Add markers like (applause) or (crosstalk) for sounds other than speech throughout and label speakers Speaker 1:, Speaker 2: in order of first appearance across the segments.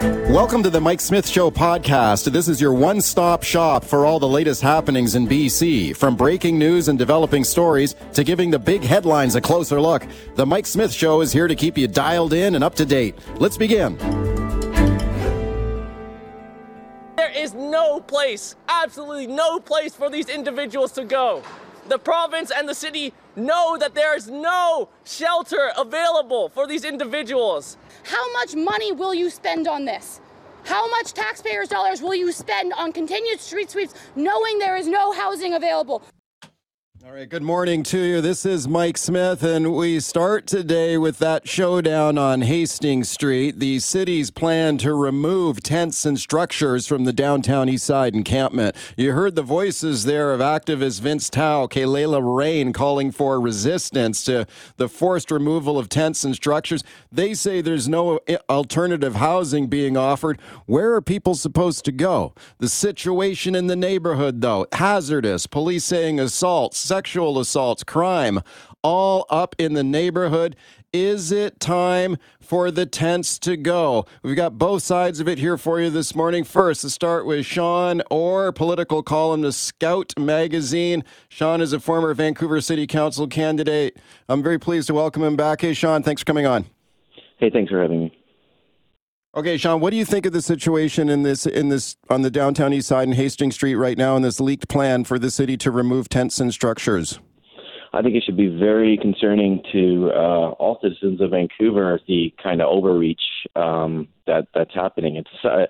Speaker 1: Welcome to the Mike Smith Show podcast. This is your one stop shop for all the latest happenings in BC. From breaking news and developing stories to giving the big headlines a closer look, the Mike Smith Show is here to keep you dialed in and up to date. Let's begin.
Speaker 2: There is no place, absolutely no place for these individuals to go. The province and the city know that there is no shelter available for these individuals.
Speaker 3: How much money will you spend on this? How much taxpayers' dollars will you spend on continued street sweeps knowing there is no housing available?
Speaker 1: All right, good morning to you. This is Mike Smith, and we start today with that showdown on Hastings Street. The city's plan to remove tents and structures from the downtown east side encampment. You heard the voices there of activist Vince Tao, Kalela Rain calling for resistance to the forced removal of tents and structures. They say there's no alternative housing being offered. Where are people supposed to go? The situation in the neighborhood, though, hazardous, police saying assaults sexual assaults, crime, all up in the neighborhood. Is it time for the tents to go? We've got both sides of it here for you this morning. First, to start with Sean Orr, political columnist, Scout Magazine. Sean is a former Vancouver City Council candidate. I'm very pleased to welcome him back. Hey, Sean, thanks for coming on.
Speaker 4: Hey, thanks for having me.
Speaker 1: Okay, Sean, what do you think of the situation in this in this on the downtown east side and Hastings Street right now and this leaked plan for the city to remove tents and structures?
Speaker 4: I think it should be very concerning to uh, all citizens of Vancouver the kind of overreach um, that that's happening. It's uh,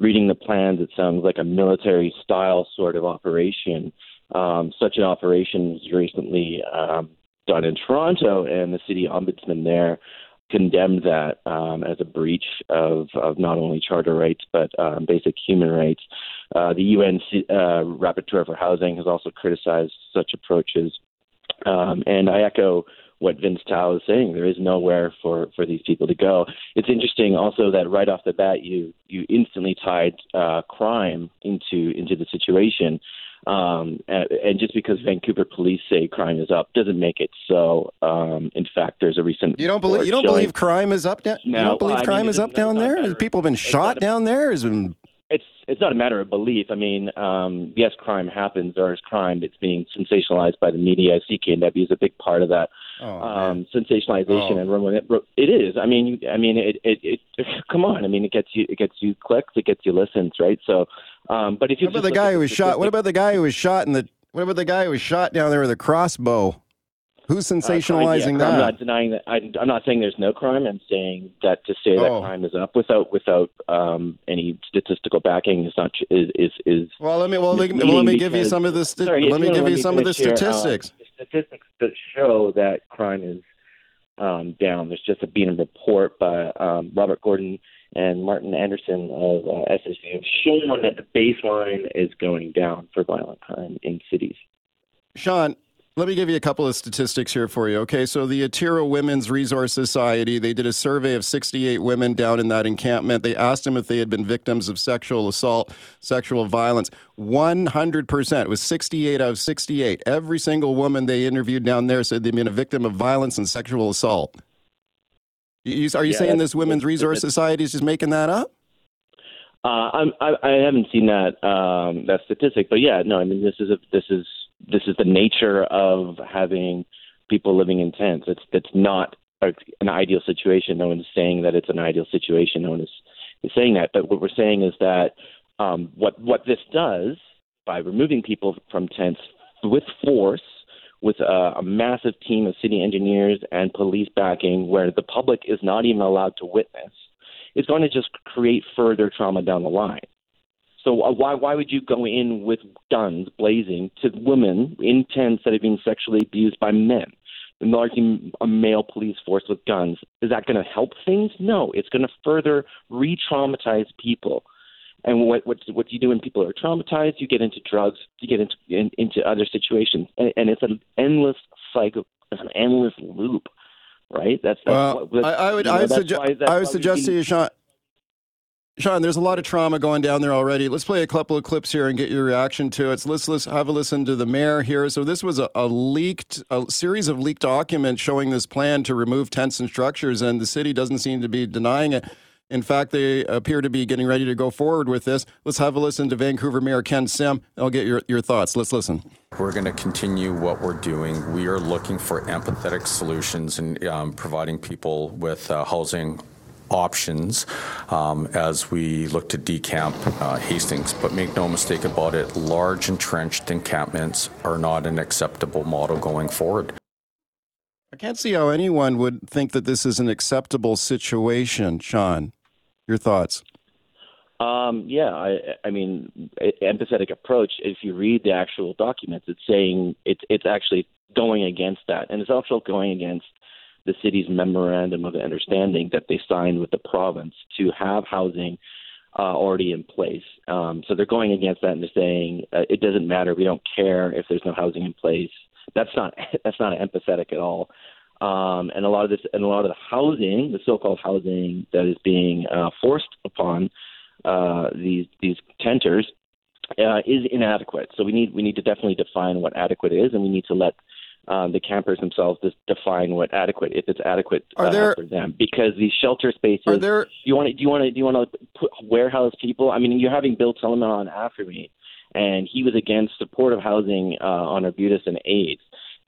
Speaker 4: reading the plans; it sounds like a military style sort of operation. Um, such an operation was recently um, done in Toronto, and the city ombudsman there condemned that um, as a breach of, of not only charter rights but um, basic human rights. Uh, the UN uh, Rapporteur for Housing has also criticized such approaches. Um, and I echo what Vince Tao is saying. There is nowhere for, for these people to go. It's interesting also that right off the bat you you instantly tied uh, crime into into the situation. Um, and, and, just because Vancouver police say crime is up doesn't make it so. Um, in fact, there's a recent
Speaker 1: you don't believe you don't
Speaker 4: showing,
Speaker 1: believe crime is up down. No, you don't believe crime mean, is up down there. People have been shot down there. Has been.
Speaker 4: It's not a matter of belief. I mean, um, yes, crime happens. There is crime. It's being sensationalized by the media. CKNW is a big part of that oh, um, sensationalization oh. and rumor. It is. I mean, I mean, it, it, it. (laughs) Come on. I mean, it gets you. It gets you clicks. It gets you listens. Right. So um, but if you
Speaker 1: what about the guy who was shot? What about the guy who was shot in the? What about the guy who was shot down there with a crossbow? Who's sensationalizing
Speaker 4: uh,
Speaker 1: that?
Speaker 4: I'm not denying that. I, am not saying there's no crime. I'm saying that to say that oh. crime is up without without um, any statistical backing is not is is. is
Speaker 1: well, let me well, let, well, let me give you some of the sti- sorry, let me give you some of the statistics.
Speaker 4: Here, uh, statistics that show that crime is um, down. There's just a been a report by um, Robert Gordon and Martin Anderson of uh, have shown that the baseline is going down for violent crime in cities.
Speaker 1: Sean, let me give you a couple of statistics here for you. Okay, so the Atira Women's Resource Society, they did a survey of 68 women down in that encampment. They asked them if they had been victims of sexual assault, sexual violence. 100%, it was 68 out of 68. Every single woman they interviewed down there said they'd been a victim of violence and sexual assault. You, are you yeah, saying this Women's Resource Society is just making that up?
Speaker 4: Uh, I'm, I, I haven't seen that um, that statistic, but yeah, no. I mean, this is a, this is this is the nature of having people living in tents. It's it's not a, an ideal situation. No one's saying that it's an ideal situation. No one is, is saying that. But what we're saying is that um, what what this does by removing people from tents with force with a, a massive team of city engineers and police backing where the public is not even allowed to witness is going to just create further trauma down the line. So why why would you go in with guns blazing to women in tents that have been sexually abused by men? Largely a male police force with guns. Is that going to help things? No, it's going to further re-traumatize people. And what what what do you do when people are traumatized? You get into drugs, you get into in, into other situations, and, and it's an endless cycle, it's an endless loop, right? That's, that's
Speaker 1: well, what, I, I, would I would, suge- I would suggest to you, Sean. Sean, there's a lot of trauma going down there already. Let's play a couple of clips here and get your reaction to it. Let's, let's have a listen to the mayor here. So this was a, a, leaked, a series of leaked documents showing this plan to remove tents and structures, and the city doesn't seem to be denying it. In fact, they appear to be getting ready to go forward with this. Let's have a listen to Vancouver Mayor Ken Sim. I'll get your, your thoughts. Let's listen.
Speaker 5: We're going to continue what we're doing. We are looking for empathetic solutions and um, providing people with uh, housing options um, as we look to decamp uh, Hastings. But make no mistake about it, large entrenched encampments are not an acceptable model going forward.
Speaker 1: I can't see how anyone would think that this is an acceptable situation, Sean. Your thoughts?
Speaker 4: Um, yeah, I, I mean, empathetic approach. If you read the actual documents, it's saying it's it's actually going against that, and it's also going against the city's memorandum of understanding that they signed with the province to have housing uh, already in place. Um, so they're going against that and they're saying uh, it doesn't matter. We don't care if there's no housing in place. That's not (laughs) that's not empathetic at all. Um, and a lot of this and a lot of the housing, the so-called housing that is being uh, forced upon uh, these these tenters, uh, is inadequate. So we need we need to definitely define what adequate is, and we need to let um, the campers themselves just define what adequate if it's adequate
Speaker 1: uh, there,
Speaker 4: for them. Because these shelter spaces
Speaker 1: are there
Speaker 4: you want to do you want to do you want to put warehouse people? I mean you're having bill Tieleman on after me and he was against supportive housing uh, on arbutus and aids.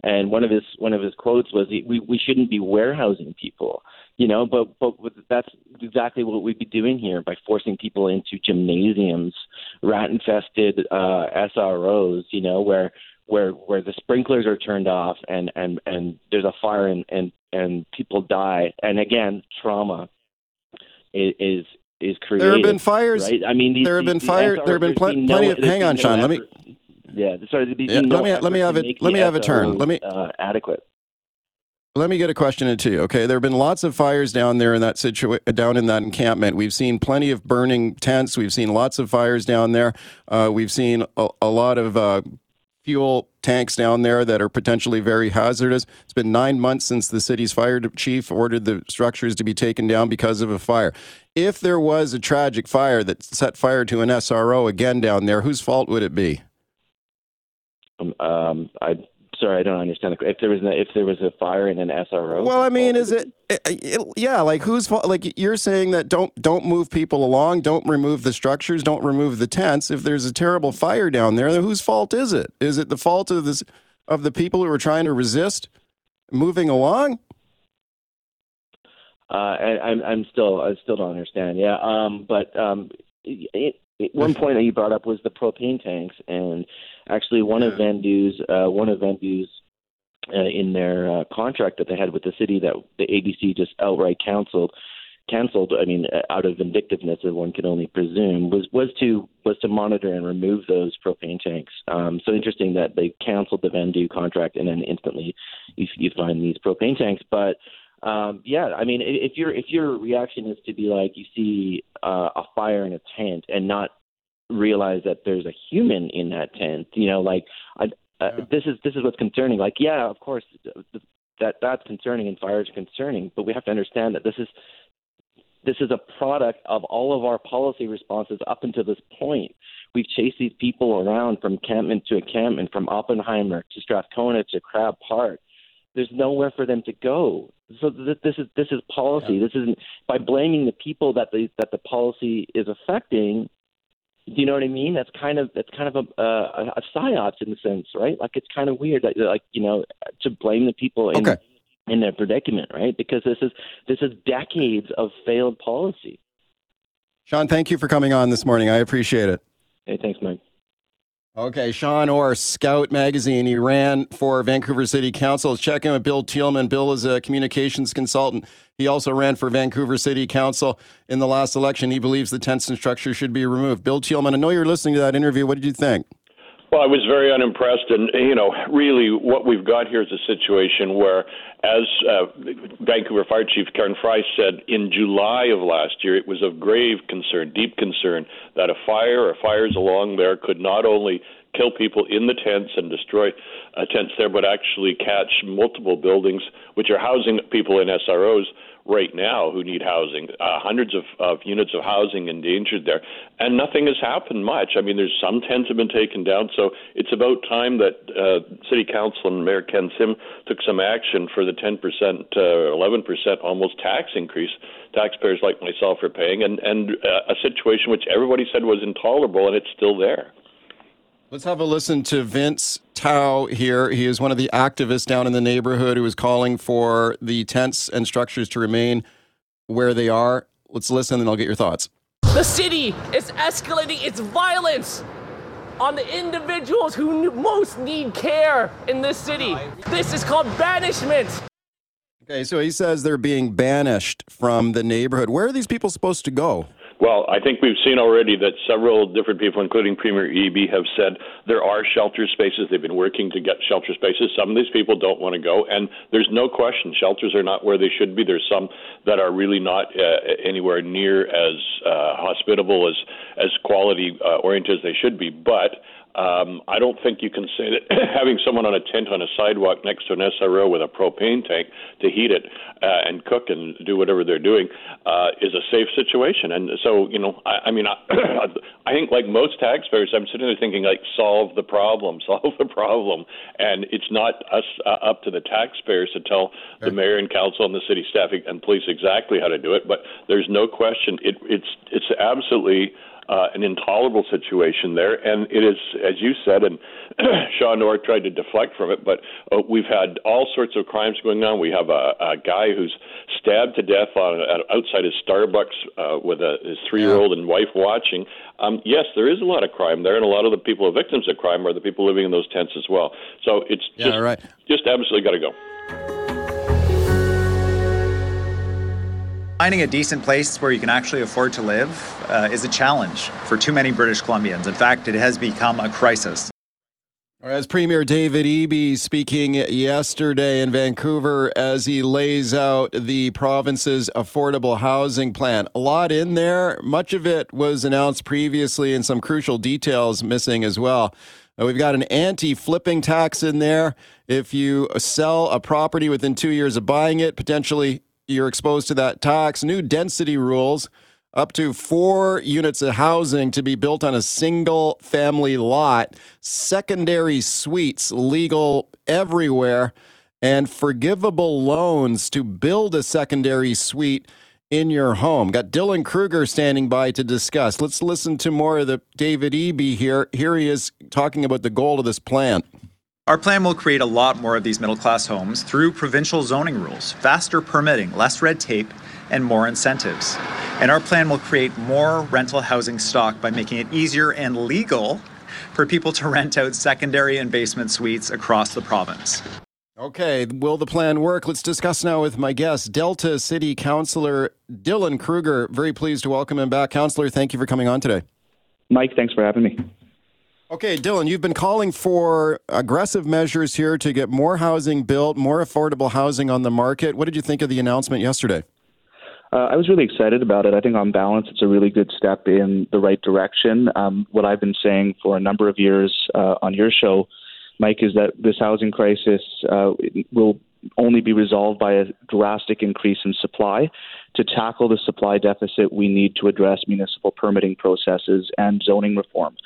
Speaker 4: And one of his one of his quotes was we we shouldn't be warehousing people you know? But but that's exactly what we'd be doing here by forcing people into gymnasiums rat infested uh sros you know where where where the sprinklers are turned off and and and there's a fire and and and people die and again trauma is is, is created.
Speaker 1: There have been fires.
Speaker 4: Right? I mean, these,
Speaker 1: there have been fires. There have been pl- plenty. of, hang on, Sean. let me.
Speaker 4: Yeah, sorry.
Speaker 1: Yeah, let me let me have it. Let me have a turn. Let me
Speaker 4: uh, adequate.
Speaker 1: Let me get a question into you. Okay, there have been lots of fires down there in that situation, down in that encampment. We've seen plenty of burning tents. We've seen lots of fires down there. Uh, we've seen a, a lot of uh, fuel tanks down there that are potentially very hazardous. It's been nine months since the city's fire chief ordered the structures to be taken down because of a fire. If there was a tragic fire that set fire to an SRO again down there, whose fault would it be?
Speaker 4: Um, um I sorry, I don't understand. The, If there was a, if there was a fire in an SRO.
Speaker 1: Well, I mean, is it, it, it, Yeah, like who's fault like you're saying that don't don't move people along, don't remove the structures, don't remove the tents. If there's a terrible fire down there, then whose fault is it? Is it the fault of this of the people who are trying to resist moving along?
Speaker 4: Uh, I, I'm I'm still I still don't understand. Yeah, um, but um, it, one point that you brought up was the propane tanks, and actually one of Vandu's uh, one of Vandu's uh, in their uh, contract that they had with the city that the ABC just outright canceled canceled i mean uh, out of vindictiveness as one could only presume was was to was to monitor and remove those propane tanks. Um, so interesting that they canceled the Vandu contract and then instantly you, you find these propane tanks. But um, yeah, I mean, if your if your reaction is to be like you see uh, a fire in a tent and not realize that there's a human in that tent, you know, like I, uh, yeah. this is this is what's concerning. Like, yeah, of course, that that's concerning and fires are concerning, but we have to understand that this is this is a product of all of our policy responses up until this point. We've chased these people around from campment to encampment, from Oppenheimer to Strathcona to Crab Park. There's nowhere for them to go. So th- this is this is policy. Yeah. This isn't by blaming the people that the that the policy is affecting. Do you know what I mean? That's kind of that's kind of a a, a psyops in a sense, right? Like it's kind of weird that like you know to blame the people in
Speaker 1: okay.
Speaker 4: in their predicament, right? Because this is this is decades of failed policy.
Speaker 1: Sean, thank you for coming on this morning. I appreciate it.
Speaker 4: Hey, thanks, Mike.
Speaker 1: Okay, Sean Orr, Scout Magazine. He ran for Vancouver City Council. Check in with Bill Tieleman. Bill is a communications consultant. He also ran for Vancouver City Council in the last election. He believes the tents and structure should be removed. Bill Tieleman, I know you're listening to that interview. What did you think?
Speaker 6: Well, I was very unimpressed, and you know, really, what we've got here is a situation where, as uh, Vancouver Fire Chief Karen Fry said in July of last year, it was of grave concern, deep concern, that a fire or fires along there could not only kill people in the tents and destroy uh, tents there, but actually catch multiple buildings which are housing people in SROs right now who need housing, uh, hundreds of, of units of housing endangered there, and nothing has happened much. I mean, there's some tents have been taken down, so it's about time that uh, City Council and Mayor Ken Sim took some action for the 10%, uh, 11% almost tax increase taxpayers like myself are paying, and, and uh, a situation which everybody said was intolerable, and it's still there.
Speaker 1: Let's have a listen to Vince Tao here. He is one of the activists down in the neighborhood who is calling for the tents and structures to remain where they are. Let's listen and I'll get your thoughts.
Speaker 2: The city is escalating its violence on the individuals who most need care in this city. This is called banishment.
Speaker 1: Okay, so he says they're being banished from the neighborhood. Where are these people supposed to go?
Speaker 6: Well, I think we've seen already that several different people, including Premier Eby, have said there are shelter spaces. They've been working to get shelter spaces. Some of these people don't want to go, and there's no question shelters are not where they should be. There's some that are really not uh, anywhere near as uh, hospitable as as quality uh, oriented as they should be. But um, I don't think you can say that (clears throat) having someone on a tent on a sidewalk next to an SRO with a propane tank to heat it uh, and cook and do whatever they're doing uh, is a safe situation. And so, you know, I, I mean, I, (clears throat) I think like most taxpayers, I'm sitting there thinking like, solve the problem, (laughs) solve the problem, and it's not us uh, up to the taxpayers to tell the mayor and council and the city staff and police exactly how to do it. But there's no question, it, it's it's absolutely uh, an intolerable situation there. And it is, as you said, and (clears throat) Sean Orr tried to deflect from it, but uh, we've had all sorts of crimes going on. We have a, a guy who's stabbed to death on, outside his Starbucks uh, with a, his three-year-old and wife watching. Um, yes, there is a lot of crime there, and a lot of the people, the victims of crime, are the people living in those tents as well. So it's just,
Speaker 1: right.
Speaker 6: just absolutely got to go.
Speaker 7: Finding a decent place where you can actually afford to live uh, is a challenge for too many British Columbians. In fact, it has become a crisis.
Speaker 1: As Premier David Eby speaking yesterday in Vancouver as he lays out the province's affordable housing plan. A lot in there. Much of it was announced previously and some crucial details missing as well. Uh, we've got an anti flipping tax in there. If you sell a property within two years of buying it, potentially you're exposed to that tax. New density rules up to four units of housing to be built on a single family lot, secondary suites legal everywhere, and forgivable loans to build a secondary suite in your home. Got Dylan Kruger standing by to discuss. Let's listen to more of the David Eby here. Here he is talking about the goal of this plan.
Speaker 7: Our plan will create a lot more of these middle class homes through provincial zoning rules, faster permitting, less red tape, and more incentives. And our plan will create more rental housing stock by making it easier and legal for people to rent out secondary and basement suites across the province.
Speaker 1: Okay, will the plan work? Let's discuss now with my guest, Delta City Councillor Dylan Kruger. Very pleased to welcome him back. Councillor, thank you for coming on today.
Speaker 8: Mike, thanks for having me.
Speaker 1: Okay, Dylan, you've been calling for aggressive measures here to get more housing built, more affordable housing on the market. What did you think of the announcement yesterday?
Speaker 8: Uh, I was really excited about it. I think, on balance, it's a really good step in the right direction. Um, what I've been saying for a number of years uh, on your show, Mike, is that this housing crisis uh, will only be resolved by a drastic increase in supply. To tackle the supply deficit, we need to address municipal permitting processes and zoning reform.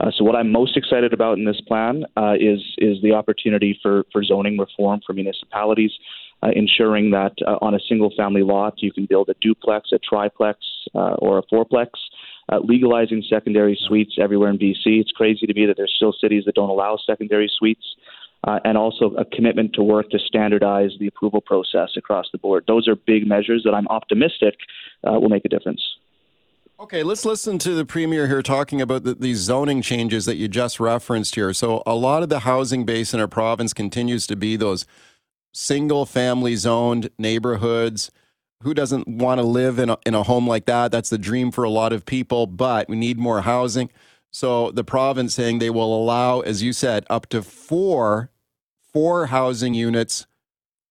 Speaker 8: Uh, so what I'm most excited about in this plan uh, is is the opportunity for for zoning reform for municipalities, uh, ensuring that uh, on a single family lot you can build a duplex, a triplex, uh, or a fourplex. Uh, legalizing secondary suites everywhere in BC. It's crazy to me that there's still cities that don't allow secondary suites. and also a commitment to work to standardize the approval process across the board. Those are big measures that I'm optimistic will make a difference.
Speaker 1: Okay, let's listen to the premier here talking about the, these zoning changes that you just referenced here. So, a lot of the housing base in our province continues to be those single family zoned neighborhoods. Who doesn't want to live in a, in a home like that? That's the dream for a lot of people, but we need more housing. So, the province saying they will allow, as you said, up to four four housing units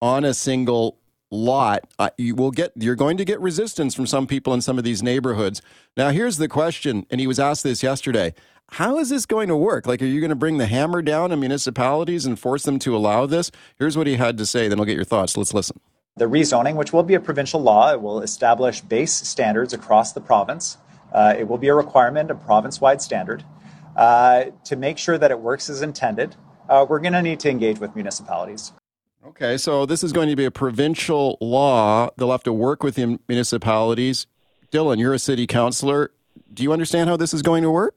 Speaker 1: on a single lot, uh, you will get you're going to get resistance from some people in some of these neighborhoods. Now, here's the question, and he was asked this yesterday. How is this going to work? Like, are you going to bring the hammer down on municipalities and force them to allow this? Here's what he had to say. Then I'll get your thoughts. Let's listen.
Speaker 7: The rezoning, which will be a provincial law, it will establish base standards across the province. Uh, it will be a requirement, a province wide standard. Uh, to make sure that it works as intended, uh, we're going to need to engage with municipalities.
Speaker 1: Okay, so this is going to be a provincial law. They'll have to work with the municipalities. Dylan, you're a city councilor. Do you understand how this is going to work?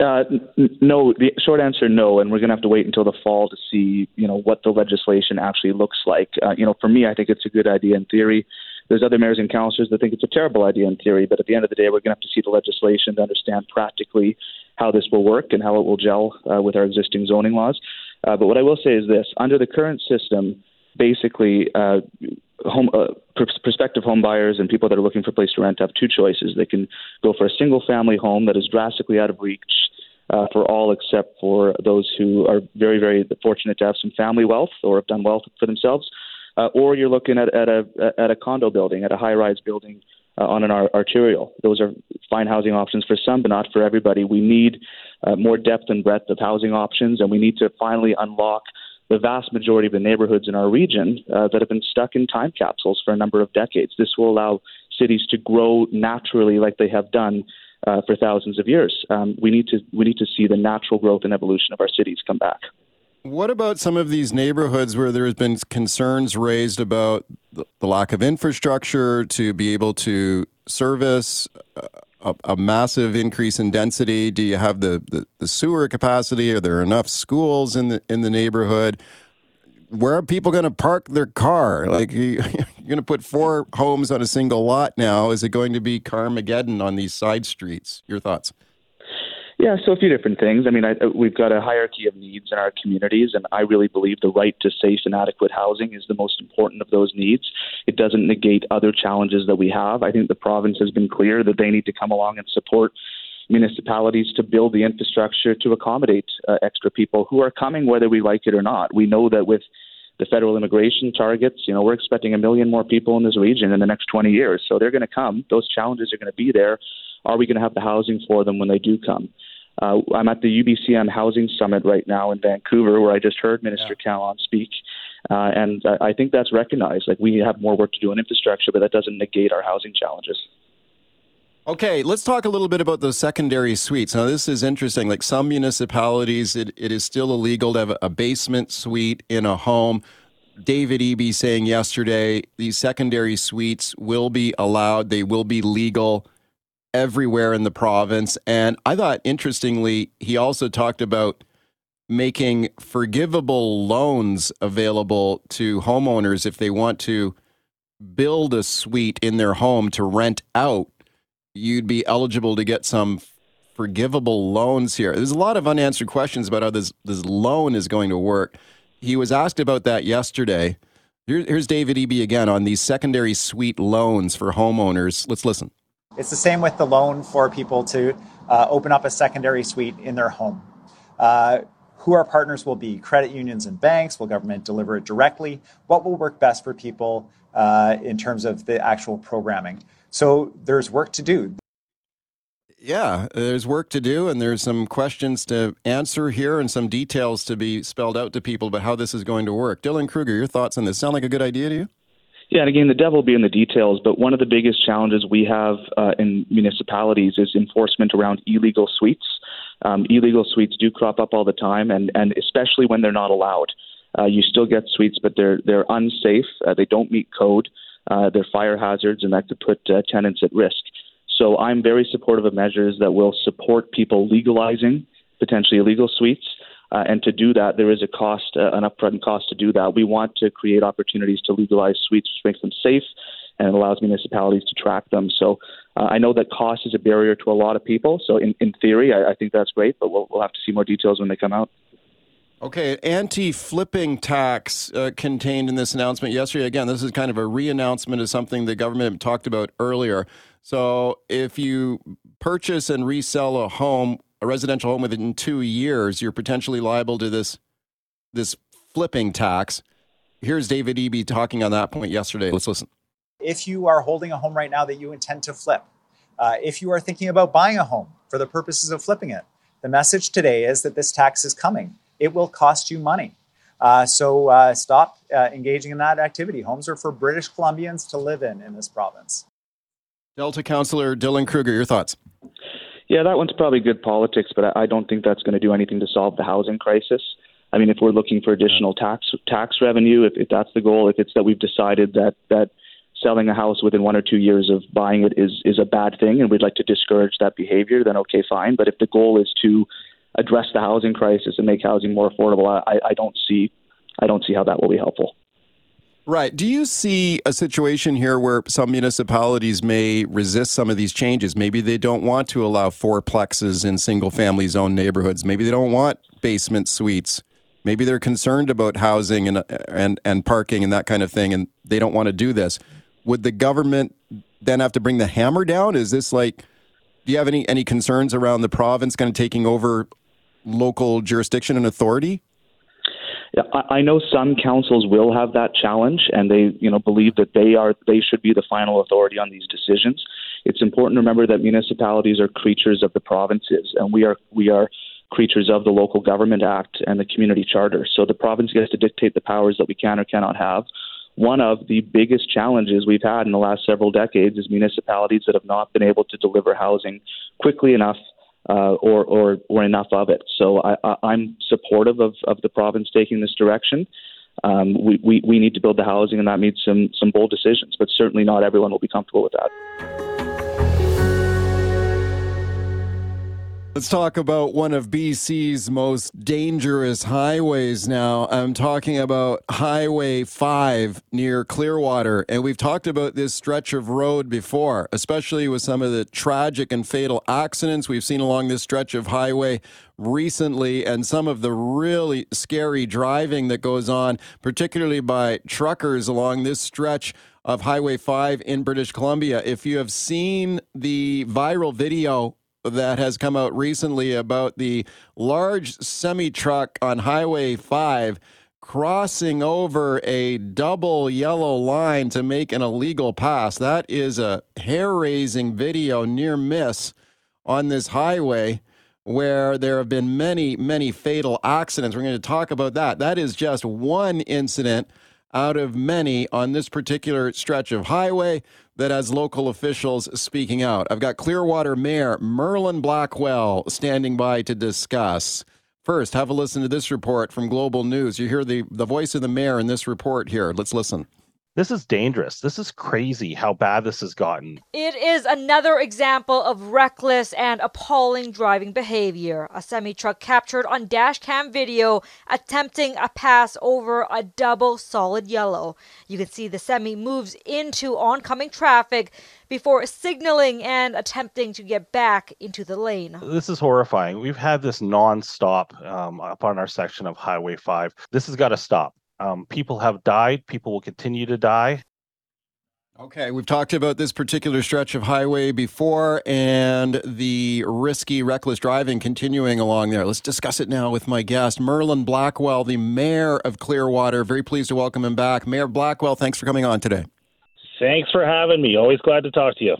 Speaker 8: Uh, n- no, the short answer, no. And we're going to have to wait until the fall to see, you know, what the legislation actually looks like. Uh, you know, for me, I think it's a good idea in theory. There's other mayors and councillors that think it's a terrible idea in theory, but at the end of the day, we're going to have to see the legislation to understand practically how this will work and how it will gel uh, with our existing zoning laws. Uh, but what I will say is this: under the current system, basically, uh, home uh, prospective home buyers and people that are looking for a place to rent have two choices. They can go for a single family home that is drastically out of reach uh, for all except for those who are very, very fortunate to have some family wealth or have done wealth for themselves. Uh, or you're looking at, at a at a condo building, at a high rise building uh, on an arterial. Those are fine housing options for some, but not for everybody. We need uh, more depth and breadth of housing options, and we need to finally unlock the vast majority of the neighborhoods in our region uh, that have been stuck in time capsules for a number of decades. This will allow cities to grow naturally, like they have done uh, for thousands of years. Um, we need to we need to see the natural growth and evolution of our cities come back.
Speaker 1: What about some of these neighborhoods where there has been concerns raised about the lack of infrastructure to be able to service a, a massive increase in density? Do you have the, the, the, sewer capacity? Are there enough schools in the in the neighborhood? Where are people going to park their car? Like (laughs) you, are going to put four homes on a single lot now? Is it going to be Carmageddon on these side streets? Your thoughts?
Speaker 8: Yeah, so a few different things. I mean, I, uh, we've got a hierarchy of needs in our communities, and I really believe the right to safe and adequate housing is the most important of those needs. It doesn't negate other challenges that we have. I think the province has been clear that they need to come along and support municipalities to build the infrastructure to accommodate uh, extra people who are coming, whether we like it or not. We know that with the federal immigration targets, you know, we're expecting a million more people in this region in the next 20 years. So they're going to come. Those challenges are going to be there. Are we going to have the housing for them when they do come? Uh, I'm at the UBCM Housing Summit right now in Vancouver, where I just heard Minister yeah. Kahlon speak, uh, and I think that's recognized. Like we have more work to do on infrastructure, but that doesn't negate our housing challenges.
Speaker 1: Okay, let's talk a little bit about the secondary suites. Now, this is interesting. Like some municipalities, it, it is still illegal to have a basement suite in a home. David Eby saying yesterday these secondary suites will be allowed, they will be legal everywhere in the province. And I thought, interestingly, he also talked about making forgivable loans available to homeowners if they want to build a suite in their home to rent out. You'd be eligible to get some forgivable loans here. There's a lot of unanswered questions about how this, this loan is going to work. He was asked about that yesterday. Here, here's David Eby again on these secondary suite loans for homeowners. Let's listen.
Speaker 7: It's the same with the loan for people to uh, open up a secondary suite in their home. Uh, who our partners will be credit unions and banks will government deliver it directly? What will work best for people uh, in terms of the actual programming? So there's work to do.
Speaker 1: Yeah there's work to do and there's some questions to answer here and some details to be spelled out to people about how this is going to work. Dylan kruger your thoughts on this? Sound like a good idea to you
Speaker 8: yeah, and again, the devil will be in the details. But one of the biggest challenges we have uh, in municipalities is enforcement around illegal suites. Um, illegal suites do crop up all the time, and, and especially when they're not allowed. Uh, you still get suites, but they're they're unsafe. Uh, they don't meet code. Uh, they're fire hazards, and that could put uh, tenants at risk. So I'm very supportive of measures that will support people legalizing potentially illegal suites uh, and to do that, there is a cost, uh, an upfront cost to do that. We want to create opportunities to legalize suites, which makes them safe and allows municipalities to track them. So uh, I know that cost is a barrier to a lot of people. So in, in theory, I, I think that's great, but we'll, we'll have to see more details when they come out.
Speaker 1: Okay, anti-flipping tax uh, contained in this announcement yesterday. Again, this is kind of a re-announcement of something the government talked about earlier. So, if you purchase and resell a home a residential home within two years, you're potentially liable to this this flipping tax. Here's David Eby talking on that point yesterday. Let's listen.
Speaker 7: If you are holding a home right now that you intend to flip, uh, if you are thinking about buying a home for the purposes of flipping it, the message today is that this tax is coming. It will cost you money. Uh, so uh, stop uh, engaging in that activity. Homes are for British Columbians to live in in this province.
Speaker 1: Delta Councillor Dylan Kruger, your thoughts?
Speaker 8: Yeah, that one's probably good politics, but I don't think that's going to do anything to solve the housing crisis. I mean, if we're looking for additional tax tax revenue, if, if that's the goal, if it's that we've decided that that selling a house within one or two years of buying it is is a bad thing, and we'd like to discourage that behavior, then okay, fine. But if the goal is to address the housing crisis and make housing more affordable, I, I don't see I don't see how that will be helpful.
Speaker 1: Right. Do you see a situation here where some municipalities may resist some of these changes? Maybe they don't want to allow fourplexes in single family zone neighborhoods. Maybe they don't want basement suites. Maybe they're concerned about housing and and and parking and that kind of thing and they don't want to do this. Would the government then have to bring the hammer down? Is this like do you have any any concerns around the province kind of taking over local jurisdiction and authority?
Speaker 8: I know some councils will have that challenge, and they, you know, believe that they are they should be the final authority on these decisions. It's important to remember that municipalities are creatures of the provinces, and we are we are creatures of the Local Government Act and the Community Charter. So the province gets to dictate the powers that we can or cannot have. One of the biggest challenges we've had in the last several decades is municipalities that have not been able to deliver housing quickly enough uh, or, or, or enough of it. So I, I, am supportive of, of the province taking this direction. Um, we, we, we need to build the housing, and that needs some, some bold decisions, but certainly not everyone will be comfortable with that.
Speaker 1: Let's talk about one of BC's most dangerous highways now. I'm talking about Highway 5 near Clearwater. And we've talked about this stretch of road before, especially with some of the tragic and fatal accidents we've seen along this stretch of highway recently and some of the really scary driving that goes on, particularly by truckers along this stretch of Highway 5 in British Columbia. If you have seen the viral video that has come out recently about the large semi truck on Highway 5 crossing over a double yellow line to make an illegal pass. That is a hair raising video near miss on this highway where there have been many, many fatal accidents. We're going to talk about that. That is just one incident out of many on this particular stretch of highway that has local officials speaking out. I've got Clearwater Mayor Merlin Blackwell standing by to discuss. First, have a listen to this report from Global News. You hear the, the voice of the mayor in this report here. Let's listen.
Speaker 9: This is dangerous. This is crazy how bad this has gotten.
Speaker 10: It is another example of reckless and appalling driving behavior. A semi truck captured on dash cam video attempting a pass over a double solid yellow. You can see the semi moves into oncoming traffic before signaling and attempting to get back into the lane.
Speaker 9: This is horrifying. We've had this nonstop um, up on our section of Highway 5. This has got to stop. Um, people have died. People will continue to die.
Speaker 1: Okay, we've talked about this particular stretch of highway before and the risky, reckless driving continuing along there. Let's discuss it now with my guest, Merlin Blackwell, the mayor of Clearwater. Very pleased to welcome him back. Mayor Blackwell, thanks for coming on today.
Speaker 11: Thanks for having me. Always glad to talk to you.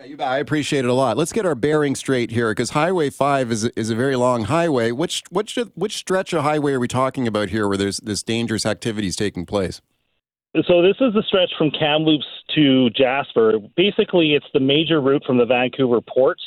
Speaker 1: Yeah, you bet. I appreciate it a lot. Let's get our bearing straight here, because Highway Five is is a very long highway. Which which which stretch of highway are we talking about here, where there's this dangerous activities taking place?
Speaker 11: So this is the stretch from Kamloops to Jasper. Basically, it's the major route from the Vancouver ports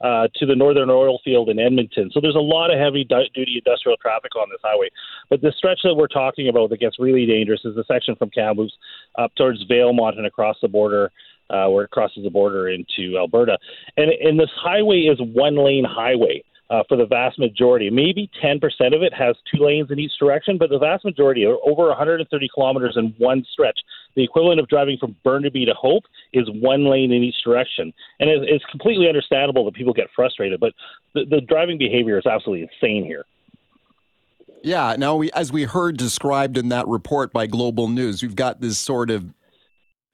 Speaker 11: uh, to the Northern Oil Field in Edmonton. So there's a lot of heavy duty industrial traffic on this highway. But the stretch that we're talking about that gets really dangerous is the section from Kamloops up towards Valemount and across the border uh, where it crosses the border into Alberta. And, and this highway is one lane highway. Uh, for the vast majority. Maybe 10% of it has two lanes in each direction, but the vast majority, are over 130 kilometers in one stretch, the equivalent of driving from Burnaby to Hope, is one lane in each direction. And it, it's completely understandable that people get frustrated, but the, the driving behavior is absolutely insane here.
Speaker 1: Yeah. Now, we, as we heard described in that report by Global News, we've got this sort of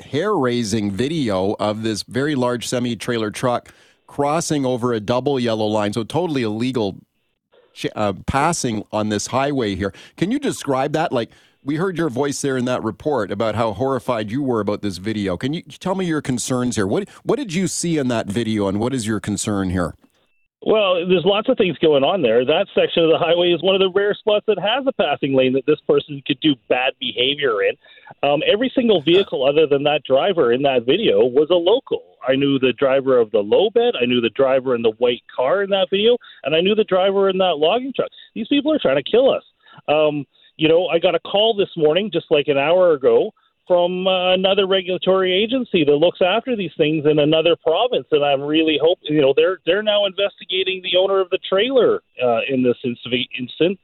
Speaker 1: hair raising video of this very large semi trailer truck crossing over a double yellow line. So, totally illegal uh, passing on this highway here. Can you describe that? Like, we heard your voice there in that report about how horrified you were about this video. Can you tell me your concerns here? What what did you see in that video, and what is your concern here?
Speaker 11: Well, there's lots of things going on there. That section of the highway is one of the rare spots that has a passing lane that this person could do bad behavior in. Um, every single vehicle other than that driver in that video was a local. I knew the driver of the low bed, I knew the driver in the white car in that video, and I knew the driver in that logging truck. These people are trying to kill us. Um, you know, I got a call this morning, just like an hour ago, from uh, another regulatory agency that looks after these things in another province, and I'm really hoping you know they're they're now investigating the owner of the trailer uh, in this incident.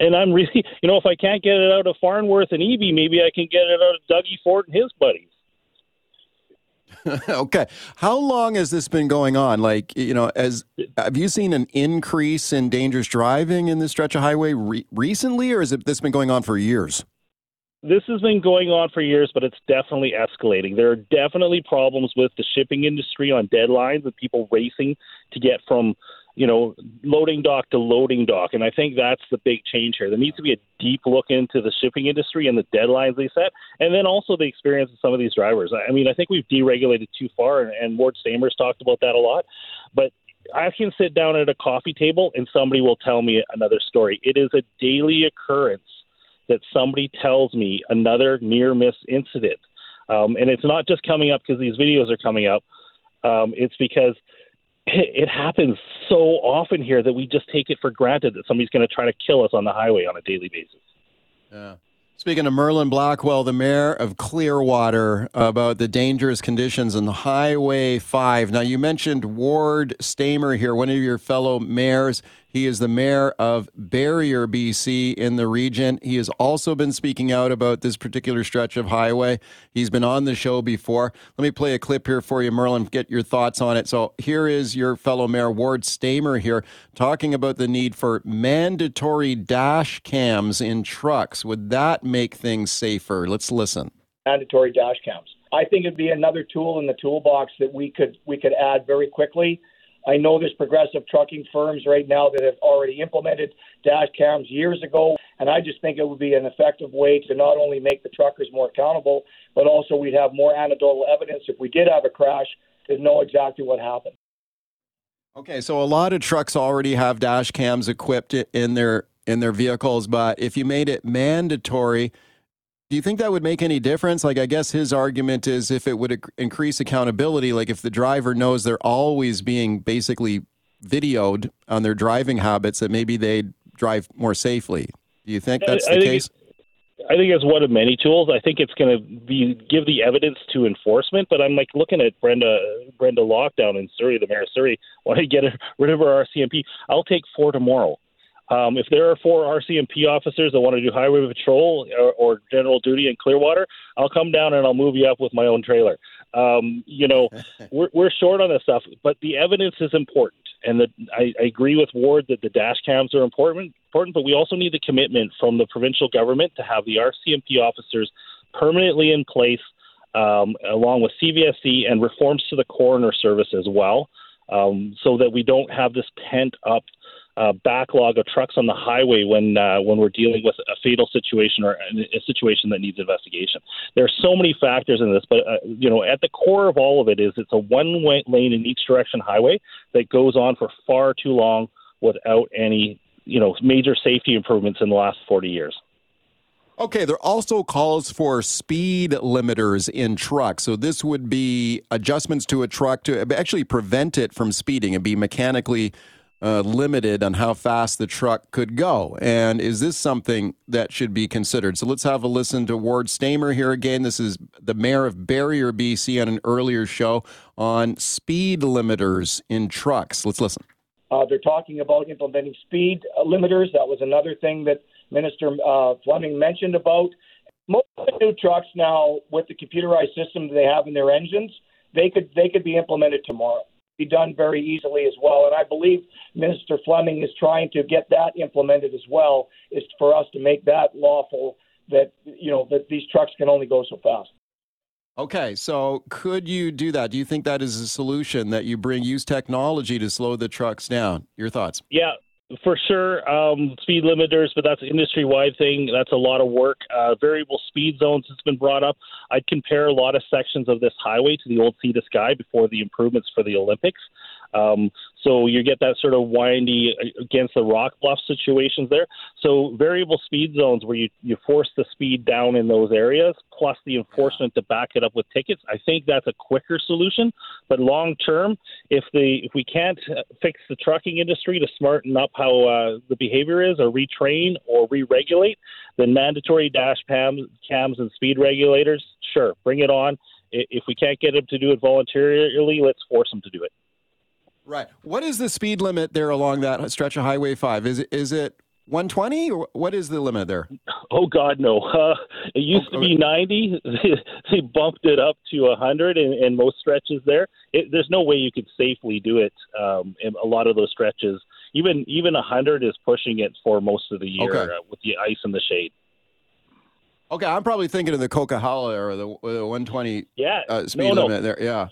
Speaker 11: And I'm really, (laughs) you know, if I can't get it out of Farnworth and Eby, maybe I can get it out of Dougie Ford and his buddies. (laughs)
Speaker 1: okay. How long has this been going on? Like, you know, as have you seen an increase in dangerous driving in this stretch of highway re- recently, or has it this been going on for years?
Speaker 11: This has been going on for years, but it's definitely escalating. There are definitely problems with the shipping industry on deadlines and people racing to get from, you know, loading dock to loading dock. And I think that's the big change here. There needs to be a deep look into the shipping industry and the deadlines they set, and then also the experience of some of these drivers. I mean, I think we've deregulated too far, and, and Ward Stamer's talked about that a lot. But I can sit down at a coffee table and somebody will tell me another story. It is a daily occurrence that somebody tells me another near miss incident. Um, and it's not just coming up because these videos are coming up. Um, it's because it, it happens so often here that we just take it for granted that somebody's going to try to kill us on the highway on a daily basis.
Speaker 1: Yeah. Speaking of Merlin Blackwell, the mayor of Clearwater, about the dangerous conditions on Highway 5. Now, you mentioned Ward Stamer here, one of your fellow mayors. He is the mayor of Barriere, BC, in the region. He has also been speaking out about this particular stretch of highway. He's been on the show before. Let me play a clip here for you, Merlin, get your thoughts on it. So here is your fellow mayor, Ward Stamer, here, talking about the need for mandatory dash cams in trucks. Would that make things safer? Let's listen.
Speaker 12: Mandatory dash cams. I think it'd be another tool in the toolbox that we could we could add very quickly I know there's progressive trucking firms right now that have already implemented dash cams years ago, and I just think it would be an effective way to not only make the truckers more accountable, but also we'd have more anecdotal evidence if we did have a crash to know exactly what happened.
Speaker 1: Okay, so a lot of trucks already have dash cams equipped in their in their vehicles, but if you made it mandatory, do you think that would make any difference? Like, I guess his argument is if it would increase accountability, like if the driver knows they're always being basically videoed on their driving habits, that maybe they'd drive more safely. Do you think that's the case?
Speaker 11: I think it's one of many tools. I think it's going to be give the evidence to enforcement. But I'm like looking at Brenda Brenda Locke down in Surrey, the mayor of Surrey. (laughs) Want to get rid of our RCMP? I'll take four tomorrow. Um, if there are four RCMP officers that want to do highway patrol or, or, general duty in Clearwater, I'll come down and I'll move you up with my own trailer. Um, you know, (laughs) we're, we're short on this stuff, but the evidence is important. And the, I, I agree with Ward that the dash cams are important, important, but we also need the commitment from the provincial government to have the RCMP officers permanently in place, um, along with CVSE and reforms to the coroner service as well, um, so that we don't have this pent up – uh, backlog of trucks on the highway when uh, when we're dealing with a fatal situation or a situation that needs investigation. There are so many factors in this, but uh, you know, at the core of all of it is it's a one lane in each direction highway that goes on for far too long without any you know major safety improvements in the last 40 years.
Speaker 1: Okay, there are also calls for speed limiters in trucks. So this would be adjustments to a truck to actually prevent it from speeding and be mechanically uh, limited on how fast the truck could go. And is this something that should be considered? So let's have a listen to Ward Stamer here again. This is the mayor of Barriere, BC, on an earlier show on speed limiters in trucks. Let's listen.
Speaker 12: Uh, they're talking about implementing speed limiters. That was another thing that Minister uh, Fleming mentioned about. Most of the new trucks now, with the computerized system they have in their engines, they could they could be implemented tomorrow be done very easily as well. And I believe Minister Fleming is trying to get that implemented as well, is for us to make that lawful that you know that these trucks can only go so fast.
Speaker 1: Okay, so could you do that? Do you think that is a solution that you bring use technology to slow the trucks down? Your thoughts?
Speaker 11: Yeah, for sure, um, speed limiters, but that's an industry wide thing. That's a lot of work. Uh, variable speed zones has been brought up. I'd compare a lot of sections of this highway to the old Sea to Sky before the improvements for the Olympics. Um, so you get that sort of windy against the rock bluff situations there. So variable speed zones where you, you force the speed down in those areas, plus the enforcement to back it up with tickets. I think that's a quicker solution. But long term, if the if we can't fix the trucking industry to smarten up how uh, the behavior is, or retrain or re-regulate, then mandatory dash cams, cams and speed regulators, sure, bring it on. If we can't get them to do it voluntarily, let's force them to do it.
Speaker 1: Right. What is the speed limit there along that stretch of Highway 5? Is it is it 120 or what is the limit there?
Speaker 11: Oh God, no. Uh, (laughs) it used oh, to be 90. (laughs) they bumped it up to 100 in, in most stretches there. It, there's no way you could safely do it um, in a lot of those stretches. Even even 100 is pushing it for most of the year okay. uh, with the ice and the shade.
Speaker 1: Okay, I'm probably thinking of the Coquihalla or the, the 120
Speaker 11: yeah,
Speaker 1: uh, speed
Speaker 11: no,
Speaker 1: limit
Speaker 11: no.
Speaker 1: there. Yeah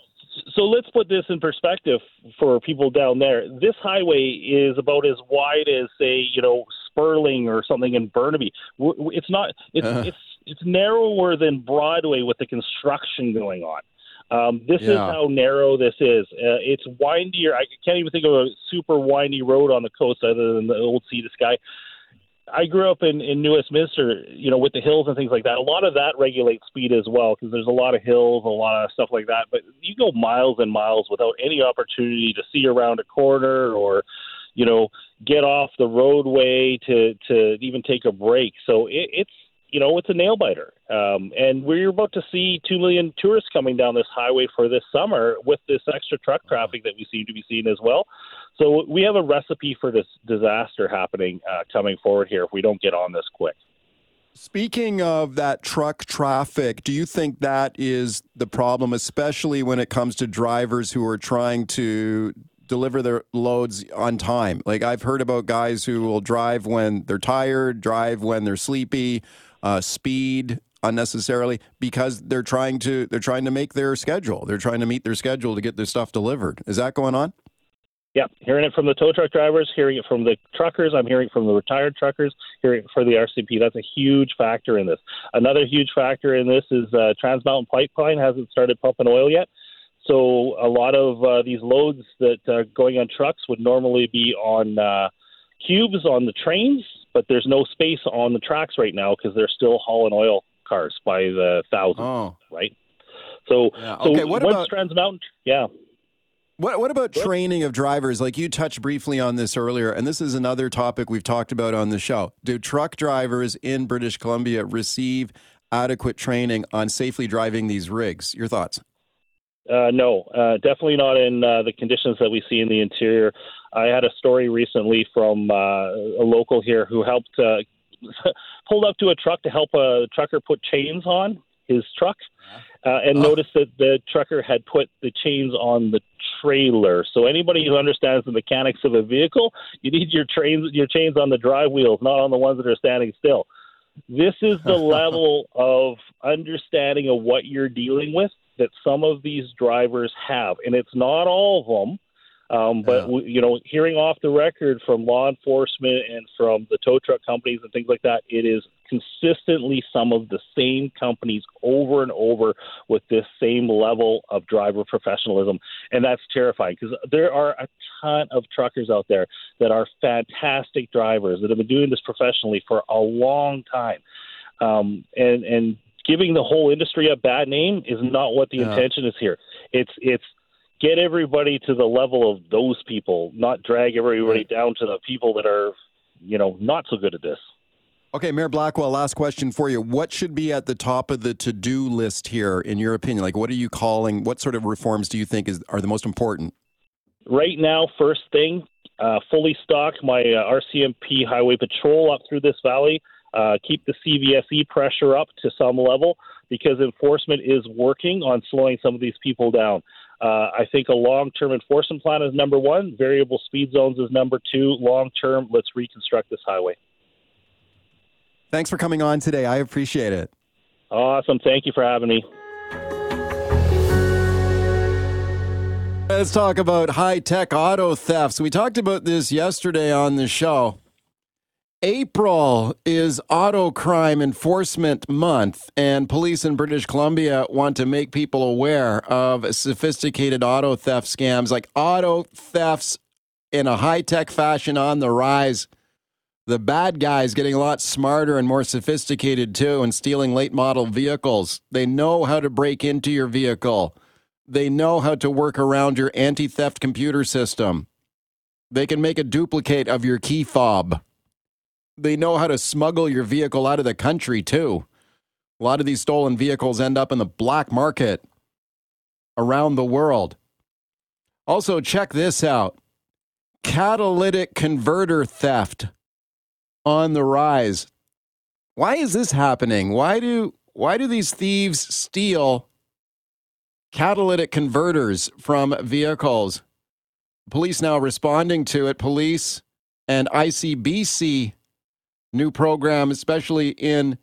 Speaker 11: so let's put this in perspective for people down there. This highway is about as wide as, say, you know, Sperling or something in Burnaby. It's not. It's uh it's it's narrower than Broadway with the construction going on. Um, this yeah. is how narrow this is. Uh, it's windier. I can't even think of a super windy road on the coast other than the old Sea to Sky. I grew up in, in New Westminster, you know, with the hills and things like that. A lot of that regulates speed as well because there's a lot of hills, a lot of stuff like that. But you go miles and miles without any opportunity to see around a corner or, you know, get off the roadway to to even take a break. So it, it's you know, it's a nail biter. Um, and we're about to see 2 million tourists coming down this highway for this summer with this extra truck traffic that we seem to be seeing as well. So we have a recipe for this disaster happening uh, coming forward here if we don't get on this quick.
Speaker 1: Speaking of that truck traffic, do you think that is the problem, especially when it comes to drivers who are trying to deliver their loads on time? Like I've heard about guys who will drive when they're tired, drive when they're sleepy, uh, speed unnecessarily because they're trying to they're trying to make their schedule. They're trying to meet their schedule to get their stuff delivered. Is that going on?
Speaker 11: Yeah, hearing it from the tow truck drivers, hearing it from the truckers, I'm hearing from the retired truckers, hearing it for the RCP. That's a huge factor in this. Another huge factor in this is uh, Trans Mountain Pipeline hasn't started pumping oil yet. So a lot of uh, these loads that are going on trucks would normally be on uh, cubes on the trains, but there's no space on the tracks right now because they're still hauling oil cars by the thousands, oh. right? So, yeah. okay, so what about Trans Mountain? Yeah.
Speaker 1: What, what about training of drivers? Like you touched briefly on this earlier, and this is another topic we've talked about on the show. Do truck drivers in British Columbia receive adequate training on safely driving these rigs? Your thoughts?
Speaker 11: Uh, no, uh, definitely not in uh, the conditions that we see in the interior. I had a story recently from uh, a local here who helped uh, (laughs) pulled up to a truck to help a trucker put chains on his truck, uh, and oh. noticed that the trucker had put the chains on the trailer. So anybody who understands the mechanics of a vehicle, you need your trains your chains on the drive wheels, not on the ones that are standing still. This is the (laughs) level of understanding of what you're dealing with that some of these drivers have, and it's not all of them. Um, but yeah. you know, hearing off the record from law enforcement and from the tow truck companies and things like that, it is consistently some of the same companies over and over with this same level of driver professionalism, and that's terrifying because there are a ton of truckers out there that are fantastic drivers that have been doing this professionally for a long time, um, and and giving the whole industry a bad name is not what the yeah. intention is here. It's it's get everybody to the level of those people, not drag everybody down to the people that are, you know, not so good at this.
Speaker 1: Okay, Mayor Blackwell, last question for you. What should be at the top of the to-do list here, in your opinion? Like, what are you calling? What sort of reforms do you think is are the most important?
Speaker 11: Right now, first thing, uh, fully stock my uh, RCMP highway patrol up through this valley. Uh, keep the CVSE pressure up to some level because enforcement is working on slowing some of these people down. Uh, I think a long term enforcement plan is number one. Variable speed zones is number two. Long term, let's reconstruct this highway.
Speaker 1: Thanks for coming on today. I appreciate it.
Speaker 11: Awesome. Thank you for having me.
Speaker 1: Let's talk about high tech auto thefts. We talked about this yesterday on the show. April is Auto Crime Enforcement Month, and police in British Columbia want to make people aware of sophisticated auto theft scams, like auto thefts in a high tech fashion on the rise. The bad guys getting a lot smarter and more sophisticated too, and stealing late model vehicles. They know how to break into your vehicle. They know how to work around your anti theft computer system. They can make a duplicate of your key fob they know how to smuggle your vehicle out of the country too. A lot of these stolen vehicles end up in the black market around the world. Also, check this out catalytic converter theft on the rise. Why is this happening? Why do why do these thieves steal catalytic converters from vehicles? Police now responding to it. Police and ICBC new program, especially in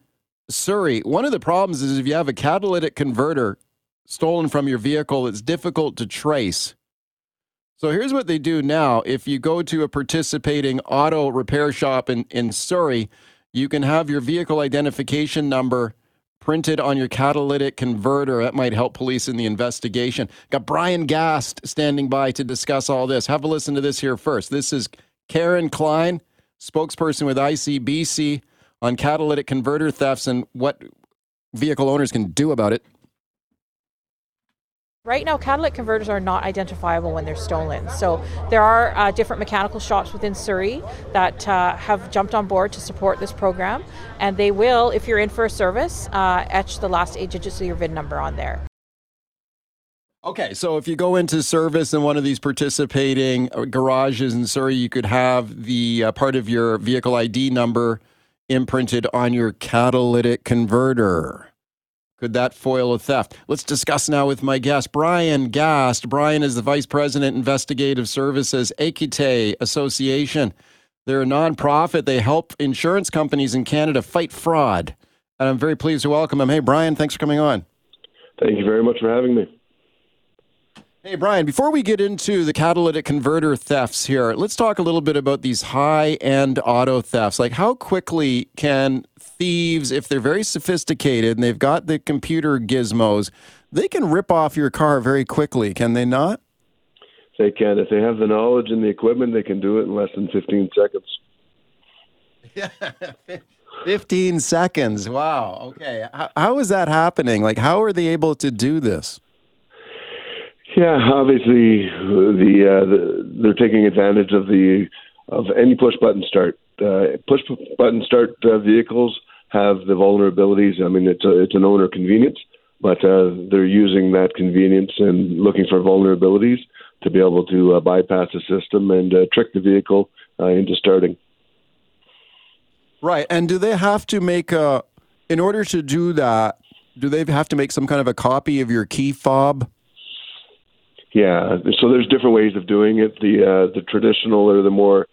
Speaker 1: Surrey. One of the problems is if you have a catalytic converter stolen from your vehicle, it's difficult to trace. So here's what they do now. If you go to a participating auto repair shop in, in Surrey, you can have your vehicle identification number printed on your catalytic converter. That might help police in the investigation. Got Bryan Gast standing by to discuss all this. Have a listen to this here first. This is Karen Klein spokesperson with ICBC on catalytic converter thefts and what vehicle owners can do about it.
Speaker 13: Right now, catalytic converters are not identifiable when they're stolen. So there are uh, different mechanical shops within Surrey that uh, have jumped on board to support this program, and they will, if you're in for a service, uh, etch the last eight digits of your VIN number on there.
Speaker 1: Okay, so if you go into service in one of these participating uh, garages in Surrey, you could have the uh, part of your vehicle ID number imprinted on your catalytic converter. Could that foil a theft? Let's discuss now with my guest, Bryan Gast. Bryan is the Vice President, Investigative Services, Équité Association. They're a nonprofit. They help insurance companies in Canada fight fraud. And I'm very pleased to welcome him. Hey, Bryan, thanks for coming on.
Speaker 14: Thank you very much for having me.
Speaker 1: Hey, Bryan, before we get into the catalytic converter thefts here, let's talk a little bit about these high end auto thefts. Like, how quickly can thieves, if they're very sophisticated and they've got the computer gizmos, they can rip off your car very quickly, can they not?
Speaker 14: They can. If they have the knowledge and the equipment, they can do it in less than 15 seconds.
Speaker 1: Yeah. (laughs) 15 seconds. Wow. Okay. How, how is that happening? Like, how are they able to do this?
Speaker 14: Yeah, obviously, the, uh, the they're taking advantage of the of any push button start. Uh, push button start uh, vehicles have the vulnerabilities. I mean, it's a, it's an owner convenience, but uh, they're using that convenience and looking for vulnerabilities to be able to uh, bypass the system and uh, trick the vehicle uh, into starting.
Speaker 1: Right, and do they have to make a? In order to do that, do they have to make some kind of a copy of your key fob?
Speaker 14: Yeah, so there's different ways of doing it. The uh, the traditional or the more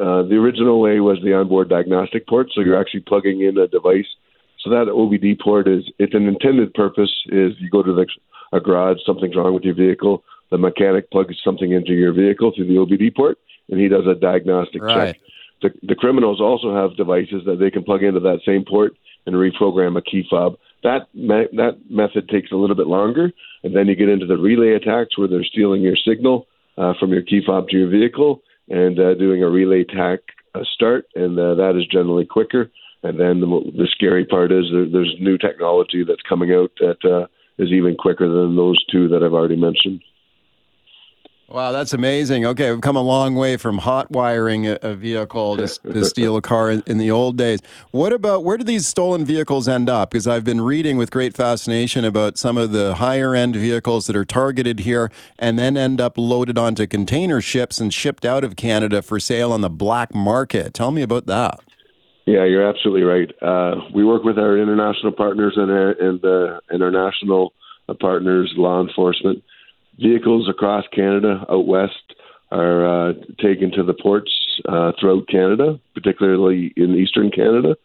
Speaker 14: uh, the original way was the onboard diagnostic port. So you're actually plugging in a device. So that OBD port is it's an intended purpose is you go to the, a garage, something's wrong with your vehicle. The mechanic plugs something into your vehicle through the OBD port, and he does a diagnostic
Speaker 1: right.
Speaker 14: check. The, the criminals also have devices that they can plug into that same port and reprogram a key fob. That me- that method takes a little bit longer, and then you get into the relay attacks where they're stealing your signal uh, from your key fob to your vehicle and uh, doing a relay attack uh, start, and uh, that is generally quicker. And then the, the scary part is there, there's new technology that's coming out that uh, is even quicker than those two that I've already mentioned.
Speaker 1: Wow, that's amazing. Okay, we've come a long way from hot wiring a, a vehicle to, to, (laughs) steal a car in, in, the old days. What about where do these stolen vehicles end up? Because I've been reading with great fascination about some of the higher end vehicles that are targeted here and then end up loaded onto container ships and shipped out of Canada for sale on the black market. Tell me about that.
Speaker 14: Yeah, you're absolutely right. Uh, we work with our international partners and our, and, uh, and our national partners, law enforcement vehicles across Canada out west are uh, taken to the ports uh, throughout Canada, particularly in eastern Canada.